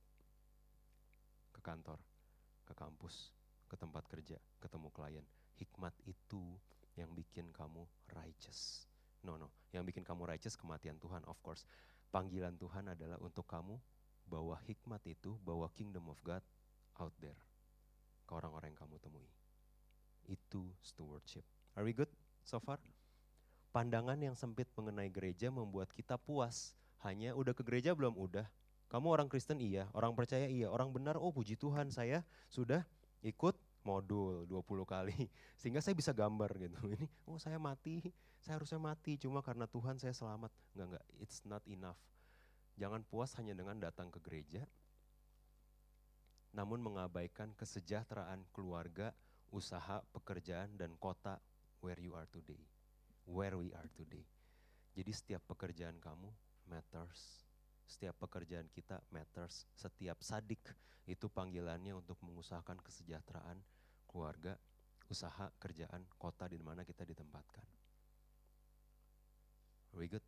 Speaker 1: ke kantor, ke kampus, ke tempat kerja, ketemu klien. Hikmat itu yang bikin kamu righteous No, no. Yang bikin kamu righteous kematian Tuhan, of course. Panggilan Tuhan adalah untuk kamu bawa hikmat itu, bawa kingdom of God out there. Ke orang-orang yang kamu temui. Itu stewardship. Are we good so far? Pandangan yang sempit mengenai gereja membuat kita puas. Hanya udah ke gereja belum? Udah. Kamu orang Kristen iya, orang percaya iya, orang benar oh puji Tuhan saya sudah ikut modul 20 kali sehingga saya bisa gambar gitu. Ini oh saya mati, saya harusnya mati cuma karena Tuhan saya selamat. Enggak enggak, it's not enough. Jangan puas hanya dengan datang ke gereja namun mengabaikan kesejahteraan keluarga, usaha, pekerjaan dan kota where you are today. Where we are today. Jadi setiap pekerjaan kamu matters setiap pekerjaan kita matters. Setiap sadik itu panggilannya untuk mengusahakan kesejahteraan keluarga, usaha, kerjaan, kota di mana kita ditempatkan. Very good.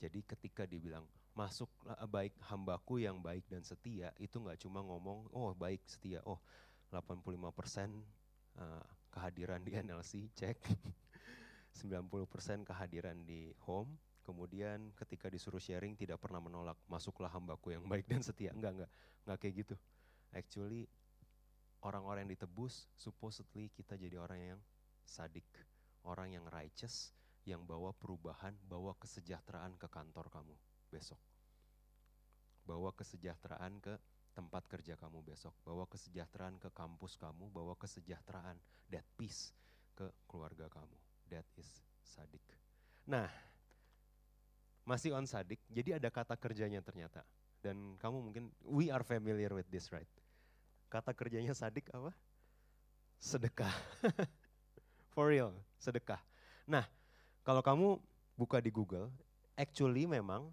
Speaker 1: Jadi ketika dibilang masuk baik hambaku yang baik dan setia itu nggak cuma ngomong oh baik setia oh 85 persen uh, kehadiran di NLC cek 90 persen kehadiran di home kemudian ketika disuruh sharing tidak pernah menolak. Masuklah hambaku yang baik dan setia. Enggak enggak. Enggak kayak gitu. Actually orang-orang yang ditebus supposedly kita jadi orang yang sadik. Orang yang righteous yang bawa perubahan bawa kesejahteraan ke kantor kamu besok. Bawa kesejahteraan ke tempat kerja kamu besok. Bawa kesejahteraan ke kampus kamu. Bawa kesejahteraan that peace ke keluarga kamu. That is sadik. Nah masih on sadik, jadi ada kata kerjanya ternyata. Dan kamu mungkin, we are familiar with this right? Kata kerjanya sadik apa? Sedekah. For real, sedekah. Nah, kalau kamu buka di Google, actually memang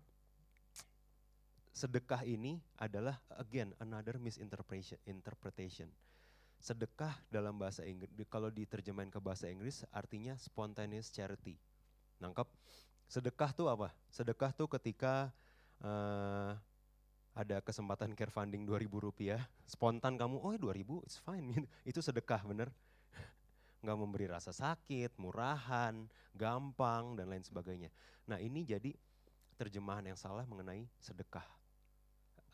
Speaker 1: sedekah ini adalah again another misinterpretation. Interpretation. Sedekah dalam bahasa Inggris, kalau diterjemahin ke bahasa Inggris artinya spontaneous charity. Nangkep? Sedekah tuh apa? Sedekah tuh ketika uh, ada kesempatan care funding 2000 rupiah, spontan kamu, oh 2000 it's fine, itu sedekah bener. Nggak memberi rasa sakit, murahan, gampang, dan lain sebagainya. Nah ini jadi terjemahan yang salah mengenai sedekah.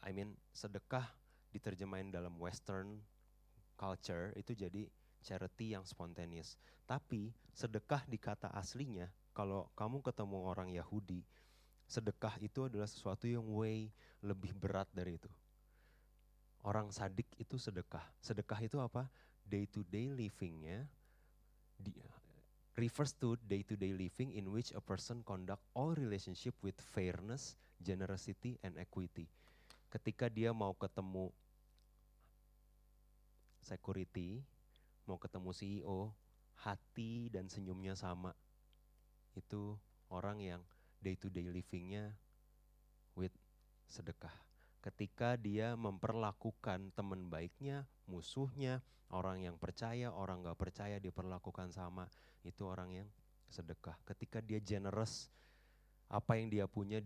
Speaker 1: I mean sedekah diterjemahin dalam western culture itu jadi charity yang spontaneous. Tapi sedekah di kata aslinya kalau kamu ketemu orang Yahudi, sedekah itu adalah sesuatu yang way lebih berat dari itu. Orang sadik itu sedekah. Sedekah itu apa? Day to day livingnya refers to day to day living in which a person conduct all relationship with fairness, generosity, and equity. Ketika dia mau ketemu security, mau ketemu CEO, hati dan senyumnya sama itu orang yang day to day livingnya with sedekah. Ketika dia memperlakukan teman baiknya, musuhnya, orang yang percaya, orang gak percaya diperlakukan sama, itu orang yang sedekah. Ketika dia generous, apa yang dia punya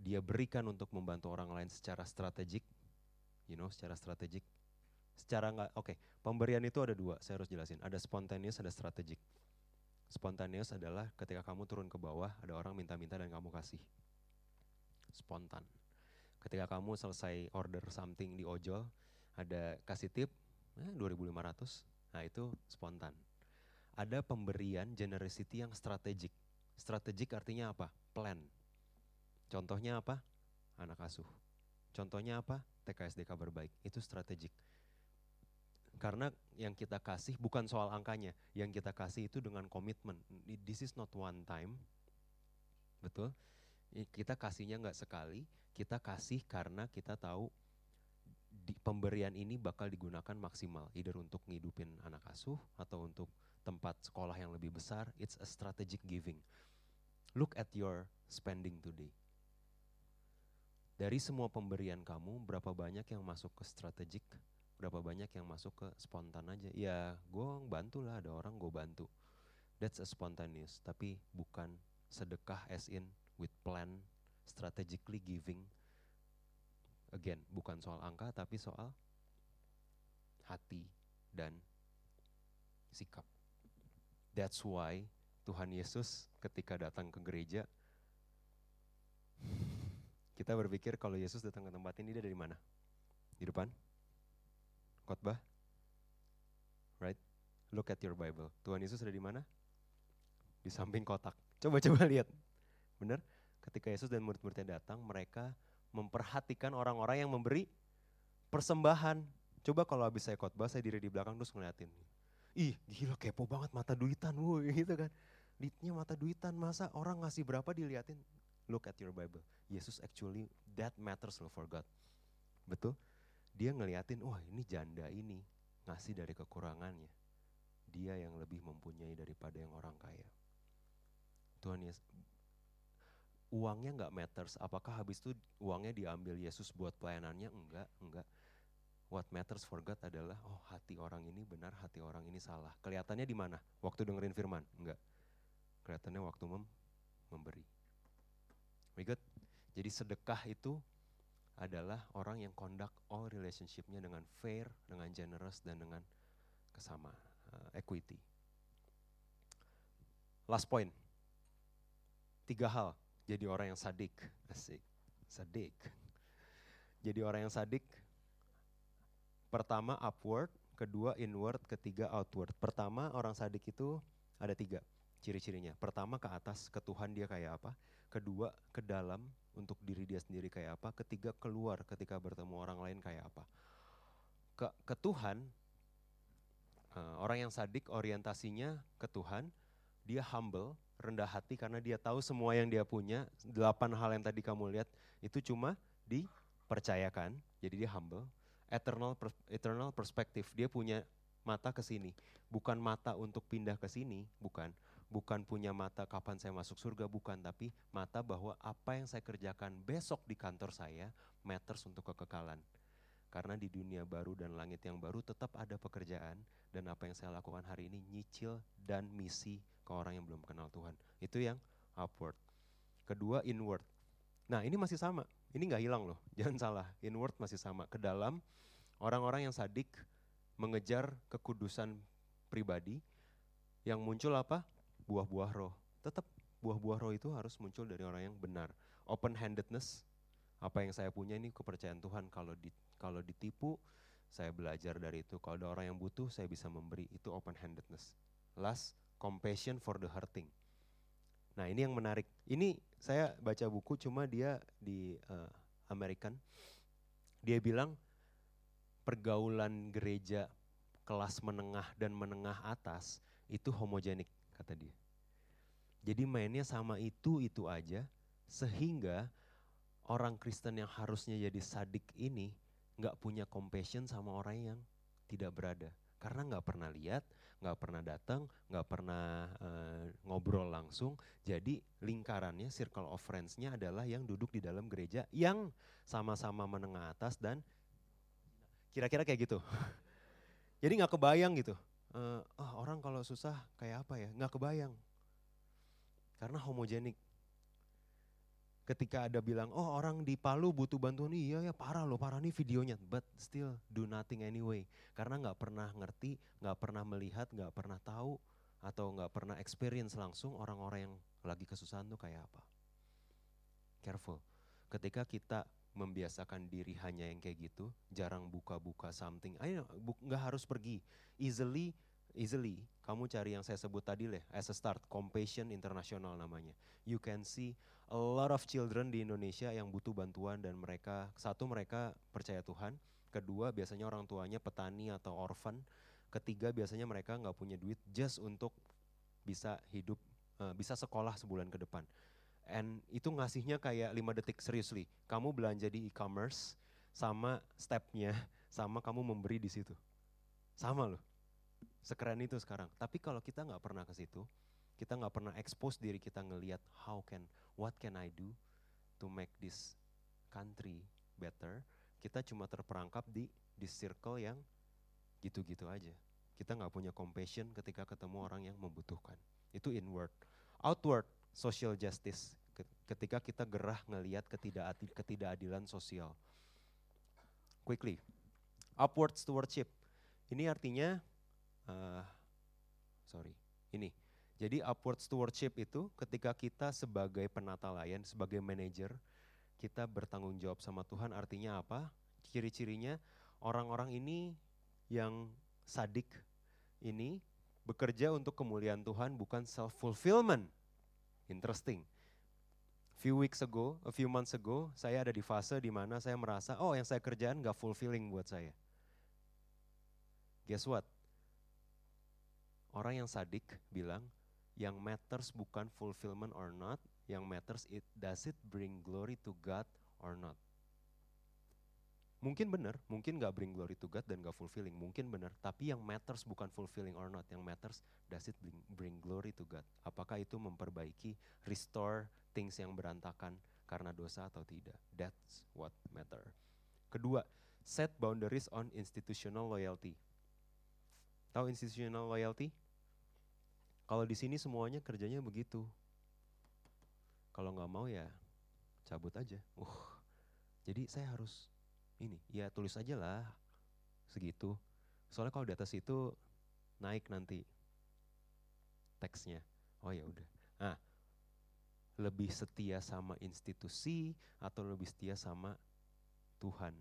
Speaker 1: dia berikan untuk membantu orang lain secara strategik, you know, secara strategik. Secara nggak, oke, okay, pemberian itu ada dua, saya harus jelasin. Ada spontaneous, ada strategik. Spontaneous adalah ketika kamu turun ke bawah, ada orang minta-minta dan kamu kasih. Spontan. Ketika kamu selesai order something di ojol, ada kasih tip, eh, 2500, nah itu spontan. Ada pemberian generosity yang strategik. Strategik artinya apa? Plan. Contohnya apa? Anak asuh. Contohnya apa? TKSD kabar baik. Itu strategik karena yang kita kasih bukan soal angkanya, yang kita kasih itu dengan komitmen. This is not one time, betul? Kita kasihnya nggak sekali, kita kasih karena kita tahu di, pemberian ini bakal digunakan maksimal, either untuk ngidupin anak asuh atau untuk tempat sekolah yang lebih besar. It's a strategic giving. Look at your spending today. Dari semua pemberian kamu, berapa banyak yang masuk ke strategic berapa banyak yang masuk ke spontan aja. Ya gue bantu lah ada orang gue bantu. That's a spontaneous tapi bukan sedekah as in with plan strategically giving. Again bukan soal angka tapi soal hati dan sikap. That's why Tuhan Yesus ketika datang ke gereja kita berpikir kalau Yesus datang ke tempat ini dia dari mana? Di depan khotbah? Right? Look at your Bible. Tuhan Yesus ada di mana? Di samping kotak. Coba-coba lihat. Benar? Ketika Yesus dan murid-muridnya datang, mereka memperhatikan orang-orang yang memberi persembahan. Coba kalau habis saya khotbah, saya diri di belakang terus ngeliatin. Ih gila kepo banget mata duitan, woi gitu kan. Ditnya mata duitan, masa orang ngasih berapa diliatin. Look at your Bible. Yesus actually that matters loh for God. Betul? Dia ngeliatin, wah ini janda ini ngasih dari kekurangannya. Dia yang lebih mempunyai daripada yang orang kaya. Tuhan Yesus, uangnya nggak matters. Apakah habis itu uangnya diambil Yesus buat pelayanannya? Enggak, enggak. What matters for God adalah, oh hati orang ini benar, hati orang ini salah. Kelihatannya di mana? Waktu dengerin firman? Enggak. Kelihatannya waktu mem memberi. We good? Jadi sedekah itu adalah orang yang conduct all relationshipnya dengan fair, dengan generous, dan dengan kesama, uh, equity. Last point. Tiga hal jadi orang yang sadik. Asik, sadik. Jadi orang yang sadik, pertama upward, kedua inward, ketiga outward. Pertama orang sadik itu ada tiga ciri-cirinya. Pertama ke atas, ke Tuhan dia kayak apa. Kedua ke dalam, untuk diri dia sendiri kayak apa, ketiga keluar ketika bertemu orang lain kayak apa. Ke, ke Tuhan, uh, orang yang sadik orientasinya ke Tuhan, dia humble, rendah hati karena dia tahu semua yang dia punya, delapan hal yang tadi kamu lihat itu cuma dipercayakan, jadi dia humble. Eternal eternal perspektif, dia punya mata ke sini, bukan mata untuk pindah ke sini, bukan, bukan punya mata kapan saya masuk surga, bukan, tapi mata bahwa apa yang saya kerjakan besok di kantor saya matters untuk kekekalan. Karena di dunia baru dan langit yang baru tetap ada pekerjaan dan apa yang saya lakukan hari ini nyicil dan misi ke orang yang belum kenal Tuhan. Itu yang upward. Kedua inward. Nah ini masih sama, ini nggak hilang loh, jangan salah. Inward masih sama. Ke dalam orang-orang yang sadik mengejar kekudusan pribadi yang muncul apa? Buah-buah roh. Tetap buah-buah roh itu harus muncul dari orang yang benar. Open handedness, apa yang saya punya ini kepercayaan Tuhan. Kalau di, kalau ditipu, saya belajar dari itu. Kalau ada orang yang butuh, saya bisa memberi. Itu open handedness. Last, compassion for the hurting. Nah ini yang menarik. Ini saya baca buku cuma dia di uh, American. Dia bilang pergaulan gereja kelas menengah dan menengah atas itu homogenik kata dia. Jadi mainnya sama itu-itu aja sehingga orang Kristen yang harusnya jadi sadik ini nggak punya compassion sama orang yang tidak berada. Karena nggak pernah lihat, nggak pernah datang, nggak pernah uh, ngobrol langsung. Jadi lingkarannya, circle of friends-nya adalah yang duduk di dalam gereja yang sama-sama menengah atas dan kira-kira kayak gitu. Jadi nggak kebayang gitu uh, oh, orang kalau susah kayak apa ya, nggak kebayang. Karena homogenik. Ketika ada bilang, oh orang di Palu butuh bantuan, iya ya parah loh, parah nih videonya. But still do nothing anyway. Karena nggak pernah ngerti, nggak pernah melihat, nggak pernah tahu, atau nggak pernah experience langsung orang-orang yang lagi kesusahan tuh kayak apa. Careful. Ketika kita membiasakan diri hanya yang kayak gitu, jarang buka-buka something. Ayo, nggak harus pergi. Easily easily, kamu cari yang saya sebut tadi lah, as a start, Compassion International namanya. You can see a lot of children di Indonesia yang butuh bantuan dan mereka, satu mereka percaya Tuhan, kedua biasanya orang tuanya petani atau orphan, ketiga biasanya mereka nggak punya duit just untuk bisa hidup, uh, bisa sekolah sebulan ke depan. And itu ngasihnya kayak lima detik, seriously. Kamu belanja di e-commerce, sama stepnya, sama kamu memberi di situ. Sama loh sekeren itu sekarang. Tapi kalau kita nggak pernah ke situ, kita nggak pernah expose diri kita ngelihat how can, what can I do to make this country better, kita cuma terperangkap di di circle yang gitu-gitu aja. Kita nggak punya compassion ketika ketemu orang yang membutuhkan. Itu inward. Outward, social justice. Ketika kita gerah ngelihat ketidakadil, ketidakadilan sosial. Quickly, upward stewardship. Ini artinya uh, sorry, ini. Jadi upward stewardship itu ketika kita sebagai penata layan, sebagai manajer, kita bertanggung jawab sama Tuhan artinya apa? Ciri-cirinya orang-orang ini yang sadik ini bekerja untuk kemuliaan Tuhan bukan self fulfillment. Interesting. few weeks ago, a few months ago, saya ada di fase di mana saya merasa, oh yang saya kerjaan gak fulfilling buat saya. Guess what? Orang yang sadik bilang, yang matters bukan fulfillment or not, yang matters it does it bring glory to God or not. Mungkin benar, mungkin gak bring glory to God dan gak fulfilling, mungkin benar. Tapi yang matters bukan fulfilling or not, yang matters does it bring, bring glory to God. Apakah itu memperbaiki, restore things yang berantakan karena dosa atau tidak. That's what matter. Kedua, set boundaries on institutional loyalty. Tahu institutional loyalty? Kalau di sini semuanya kerjanya begitu. Kalau nggak mau ya cabut aja. Uh, jadi saya harus ini, ya tulis aja lah segitu. Soalnya kalau di atas itu naik nanti teksnya. Oh ya udah. Nah, lebih setia sama institusi atau lebih setia sama Tuhan.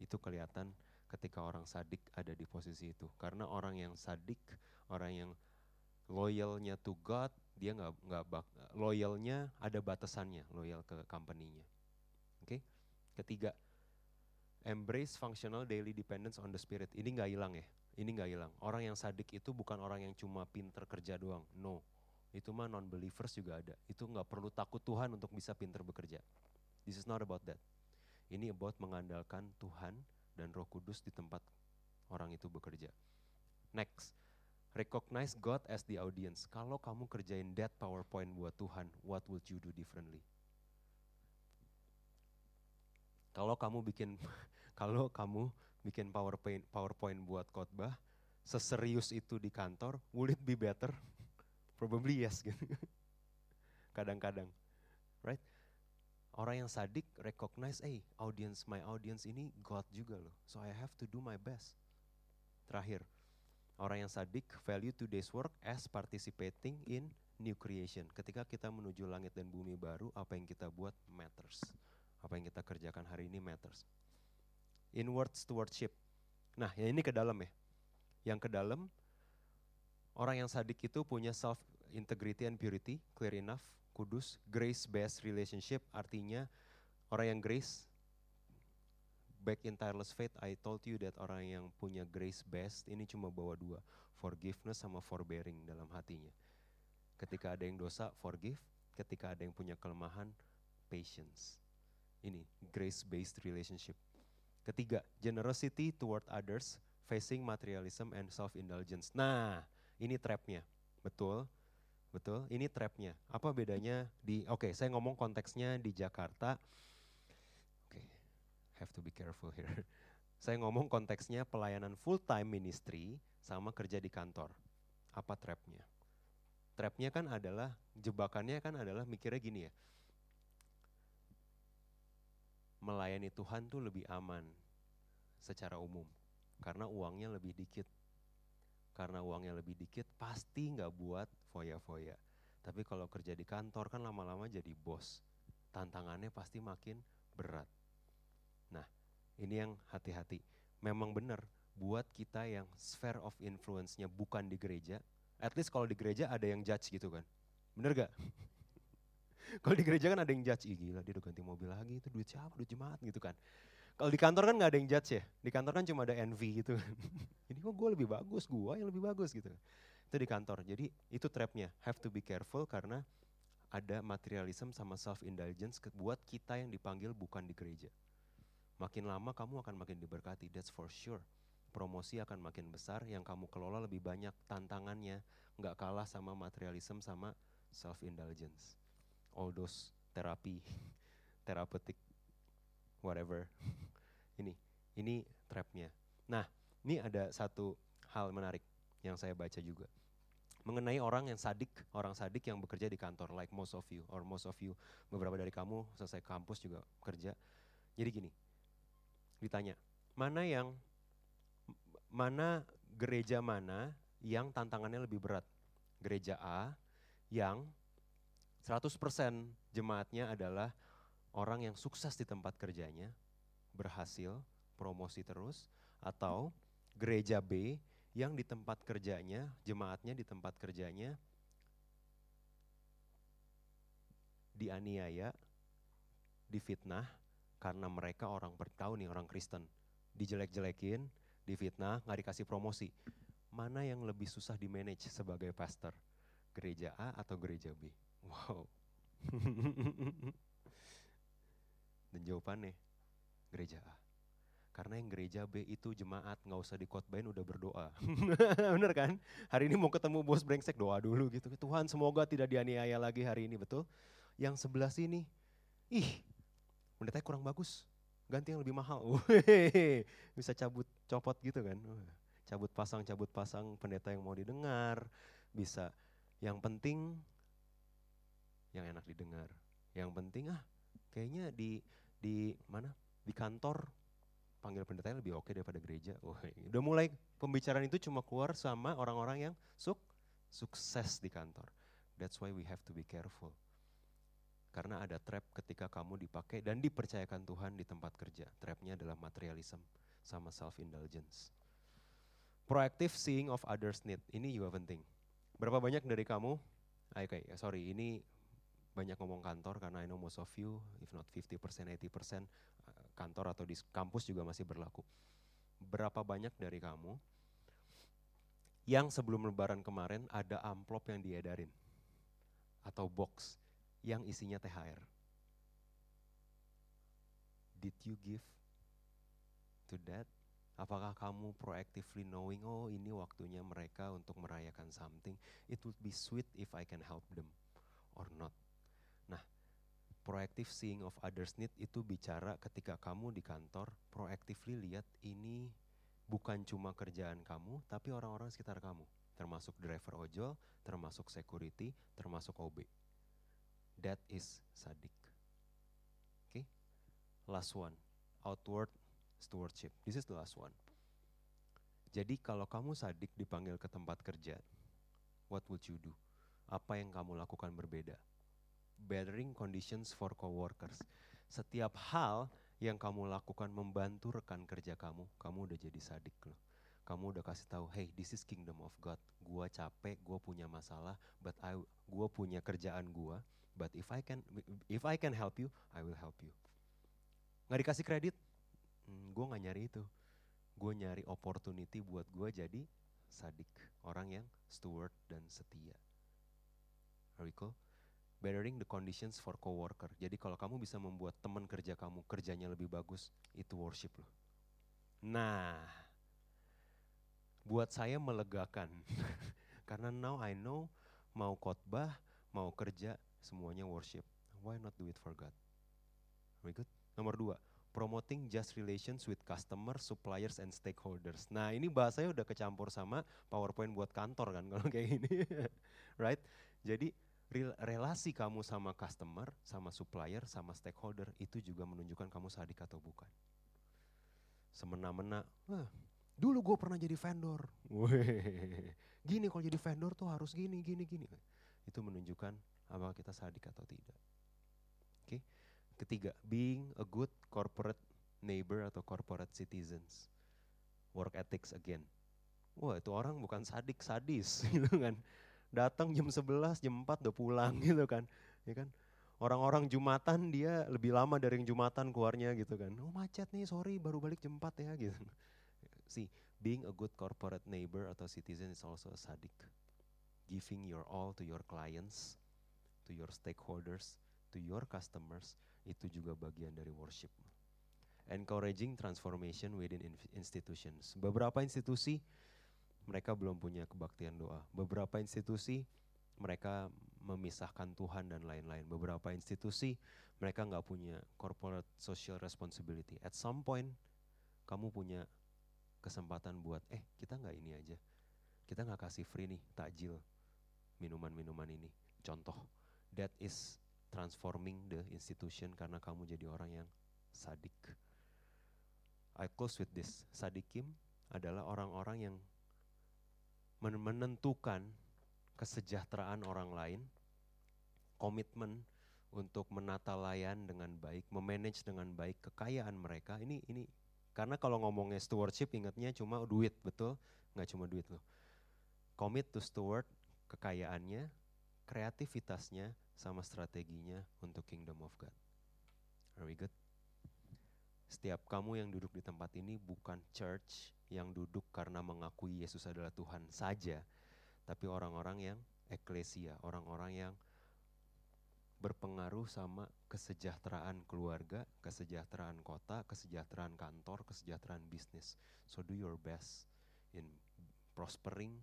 Speaker 1: Itu kelihatan ketika orang sadik ada di posisi itu. Karena orang yang sadik, orang yang loyalnya to God, dia nggak nggak loyalnya ada batasannya, loyal ke company-nya. Oke, okay? ketiga, embrace functional daily dependence on the spirit. Ini nggak hilang ya, ini nggak hilang. Orang yang sadik itu bukan orang yang cuma pinter kerja doang, no. Itu mah non believers juga ada. Itu nggak perlu takut Tuhan untuk bisa pinter bekerja. This is not about that. Ini about mengandalkan Tuhan dan Roh Kudus di tempat orang itu bekerja. Next, recognize God as the audience. Kalau kamu kerjain that PowerPoint buat Tuhan, what would you do differently? Kalau kamu bikin kalau kamu bikin PowerPoint PowerPoint buat khotbah, seserius itu di kantor, will it be better? Probably yes gitu. Kadang-kadang. Right? Orang yang sadik recognize, eh hey, audience, my audience ini God juga loh. So I have to do my best. Terakhir, Orang yang sadik value today's work as participating in new creation. Ketika kita menuju langit dan bumi baru, apa yang kita buat matters. Apa yang kita kerjakan hari ini matters. Inward stewardship. Nah, yang ini ke dalam ya. Yang ke dalam, orang yang sadik itu punya self integrity and purity, clear enough, kudus, grace based relationship, artinya orang yang grace back in tireless faith, I told you that orang yang punya grace best ini cuma bawa dua, forgiveness sama forbearing dalam hatinya. Ketika ada yang dosa, forgive. Ketika ada yang punya kelemahan, patience. Ini grace-based relationship. Ketiga, generosity toward others, facing materialism and self-indulgence. Nah, ini trapnya. Betul, betul. Ini trapnya. Apa bedanya di, oke okay, saya ngomong konteksnya di Jakarta, have to be careful here. Saya ngomong konteksnya pelayanan full time ministry sama kerja di kantor. Apa trapnya? Trapnya kan adalah, jebakannya kan adalah mikirnya gini ya. Melayani Tuhan tuh lebih aman secara umum. Karena uangnya lebih dikit. Karena uangnya lebih dikit pasti nggak buat foya-foya. Tapi kalau kerja di kantor kan lama-lama jadi bos. Tantangannya pasti makin berat Nah, ini yang hati-hati. Memang benar, buat kita yang sphere of influence-nya bukan di gereja, at least kalau di gereja ada yang judge gitu kan. Bener gak? Kalau di gereja kan ada yang judge, Ih, gila dia udah ganti mobil lagi, itu duit siapa, duit jemaat gitu kan. Kalau di kantor kan gak ada yang judge ya, di kantor kan cuma ada envy gitu kan. Ini kok gue lebih bagus, gue yang lebih bagus gitu. Itu di kantor, jadi itu trapnya, have to be careful karena ada materialism sama self-indulgence buat kita yang dipanggil bukan di gereja. Makin lama kamu akan makin diberkati, that's for sure. Promosi akan makin besar, yang kamu kelola lebih banyak tantangannya, nggak kalah sama materialism sama self-indulgence. All those terapi, terapeutik, whatever. ini, ini trapnya. Nah, ini ada satu hal menarik yang saya baca juga mengenai orang yang sadik, orang sadik yang bekerja di kantor, like most of you, or most of you, beberapa dari kamu selesai kampus juga kerja. Jadi gini, ditanya, mana yang mana gereja mana yang tantangannya lebih berat? Gereja A yang 100% jemaatnya adalah orang yang sukses di tempat kerjanya, berhasil, promosi terus, atau gereja B yang di tempat kerjanya, jemaatnya di tempat kerjanya dianiaya, difitnah karena mereka orang bertahu nih orang Kristen, dijelek-jelekin, difitnah, nggak dikasih promosi. Mana yang lebih susah di manage sebagai pastor? Gereja A atau gereja B? Wow. Dan jawabannya gereja A. Karena yang gereja B itu jemaat nggak usah dikotbain udah berdoa. Bener kan? Hari ini mau ketemu bos brengsek doa dulu gitu. Tuhan semoga tidak dianiaya lagi hari ini betul. Yang sebelah sini, ih pendetanya kurang bagus. Ganti yang lebih mahal. Bisa cabut copot gitu kan. Cabut pasang, cabut pasang pendeta yang mau didengar. Bisa yang penting yang enak didengar. Yang penting ah kayaknya di di mana? Di kantor panggil pendetanya lebih oke daripada gereja. Udah mulai pembicaraan itu cuma keluar sama orang-orang yang suk sukses di kantor. That's why we have to be careful. Karena ada trap ketika kamu dipakai dan dipercayakan Tuhan di tempat kerja. Trapnya adalah materialism sama self-indulgence. Proactive seeing of others need, ini juga penting. Berapa banyak dari kamu, oke okay, sorry ini banyak ngomong kantor karena I know most of you, if not 50%, 80% kantor atau di kampus juga masih berlaku. Berapa banyak dari kamu yang sebelum lebaran kemarin ada amplop yang diedarin atau box yang isinya THR? Did you give to that? Apakah kamu proactively knowing, oh ini waktunya mereka untuk merayakan something, it would be sweet if I can help them or not proactive seeing of others need itu bicara ketika kamu di kantor proactively lihat ini bukan cuma kerjaan kamu tapi orang-orang sekitar kamu termasuk driver ojol, termasuk security, termasuk OB. That is sadik. Oke. Okay? Last one, outward stewardship. This is the last one. Jadi kalau kamu sadik dipanggil ke tempat kerja, what would you do? Apa yang kamu lakukan berbeda? Bettering conditions for coworkers. Setiap hal yang kamu lakukan membantu rekan kerja kamu, kamu udah jadi sadik loh. Kamu udah kasih tahu, hey, this is kingdom of God. Gua capek, gua punya masalah, but I, gua punya kerjaan gua. But if I can, if I can help you, I will help you. Nggak dikasih kredit, hmm, gue nggak nyari itu. Gue nyari opportunity buat gue jadi sadik, orang yang steward dan setia. Are we cool? Bettering the conditions for coworker. Jadi kalau kamu bisa membuat teman kerja kamu kerjanya lebih bagus, itu worship loh. Nah, buat saya melegakan. Karena now I know mau khotbah, mau kerja, semuanya worship. Why not do it for God? Very good. Nomor dua, promoting just relations with customer, suppliers, and stakeholders. Nah ini bahasanya udah kecampur sama PowerPoint buat kantor kan kalau kayak gini, right? Jadi relasi kamu sama customer, sama supplier, sama stakeholder itu juga menunjukkan kamu sadik atau bukan. Semena-mena, dulu gue pernah jadi vendor. Weh, gini kalau jadi vendor tuh harus gini, gini, gini. Itu menunjukkan apakah kita sadik atau tidak. Oke. Okay. Ketiga, being a good corporate neighbor atau corporate citizens. Work ethics again. Wah itu orang bukan sadik, sadis gitu kan datang jam 11, jam 4 udah pulang gitu kan. Ya kan? Orang-orang Jumatan dia lebih lama dari yang Jumatan keluarnya gitu kan. Oh macet nih, sorry baru balik jam 4 ya gitu. See, being a good corporate neighbor atau citizen is also a sadik. Giving your all to your clients, to your stakeholders, to your customers, itu juga bagian dari worship. Encouraging transformation within institutions. Beberapa institusi mereka belum punya kebaktian doa. Beberapa institusi mereka memisahkan Tuhan dan lain-lain. Beberapa institusi mereka nggak punya corporate social responsibility. At some point kamu punya kesempatan buat, eh kita nggak ini aja, kita nggak kasih free nih takjil minuman-minuman ini. Contoh, that is transforming the institution karena kamu jadi orang yang sadik. I close with this. Sadikim adalah orang-orang yang menentukan kesejahteraan orang lain, komitmen untuk menata layan dengan baik, memanage dengan baik kekayaan mereka. Ini ini karena kalau ngomongnya stewardship ingatnya cuma duit, betul? Nggak cuma duit loh. Commit to steward kekayaannya, kreativitasnya sama strateginya untuk kingdom of God. Are we good? Setiap kamu yang duduk di tempat ini bukan church yang duduk karena mengakui Yesus adalah Tuhan saja, tapi orang-orang yang eklesia, orang-orang yang berpengaruh sama kesejahteraan keluarga, kesejahteraan kota, kesejahteraan kantor, kesejahteraan bisnis. So do your best in prospering,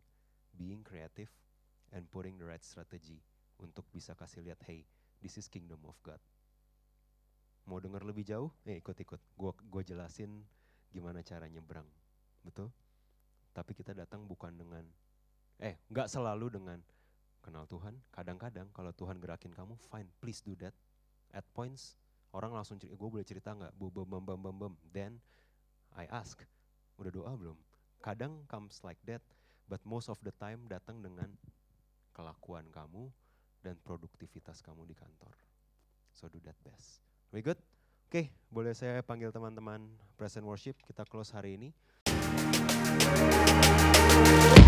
Speaker 1: being creative, and putting the right strategy untuk bisa kasih lihat, hey, this is kingdom of God. Mau dengar lebih jauh? Eh ikut-ikut. Gua gua jelasin gimana cara nyebrang. Betul? Tapi kita datang bukan dengan eh nggak selalu dengan kenal Tuhan. Kadang-kadang kalau Tuhan gerakin kamu, fine, please do that. At points orang langsung cerita, gue boleh cerita nggak? Bum bum bum bum bum. Then I ask, udah doa belum? Kadang comes like that, but most of the time datang dengan kelakuan kamu dan produktivitas kamu di kantor. So do that best. We good? Oke, okay, boleh saya panggil teman-teman present worship, kita close hari ini. Thank you.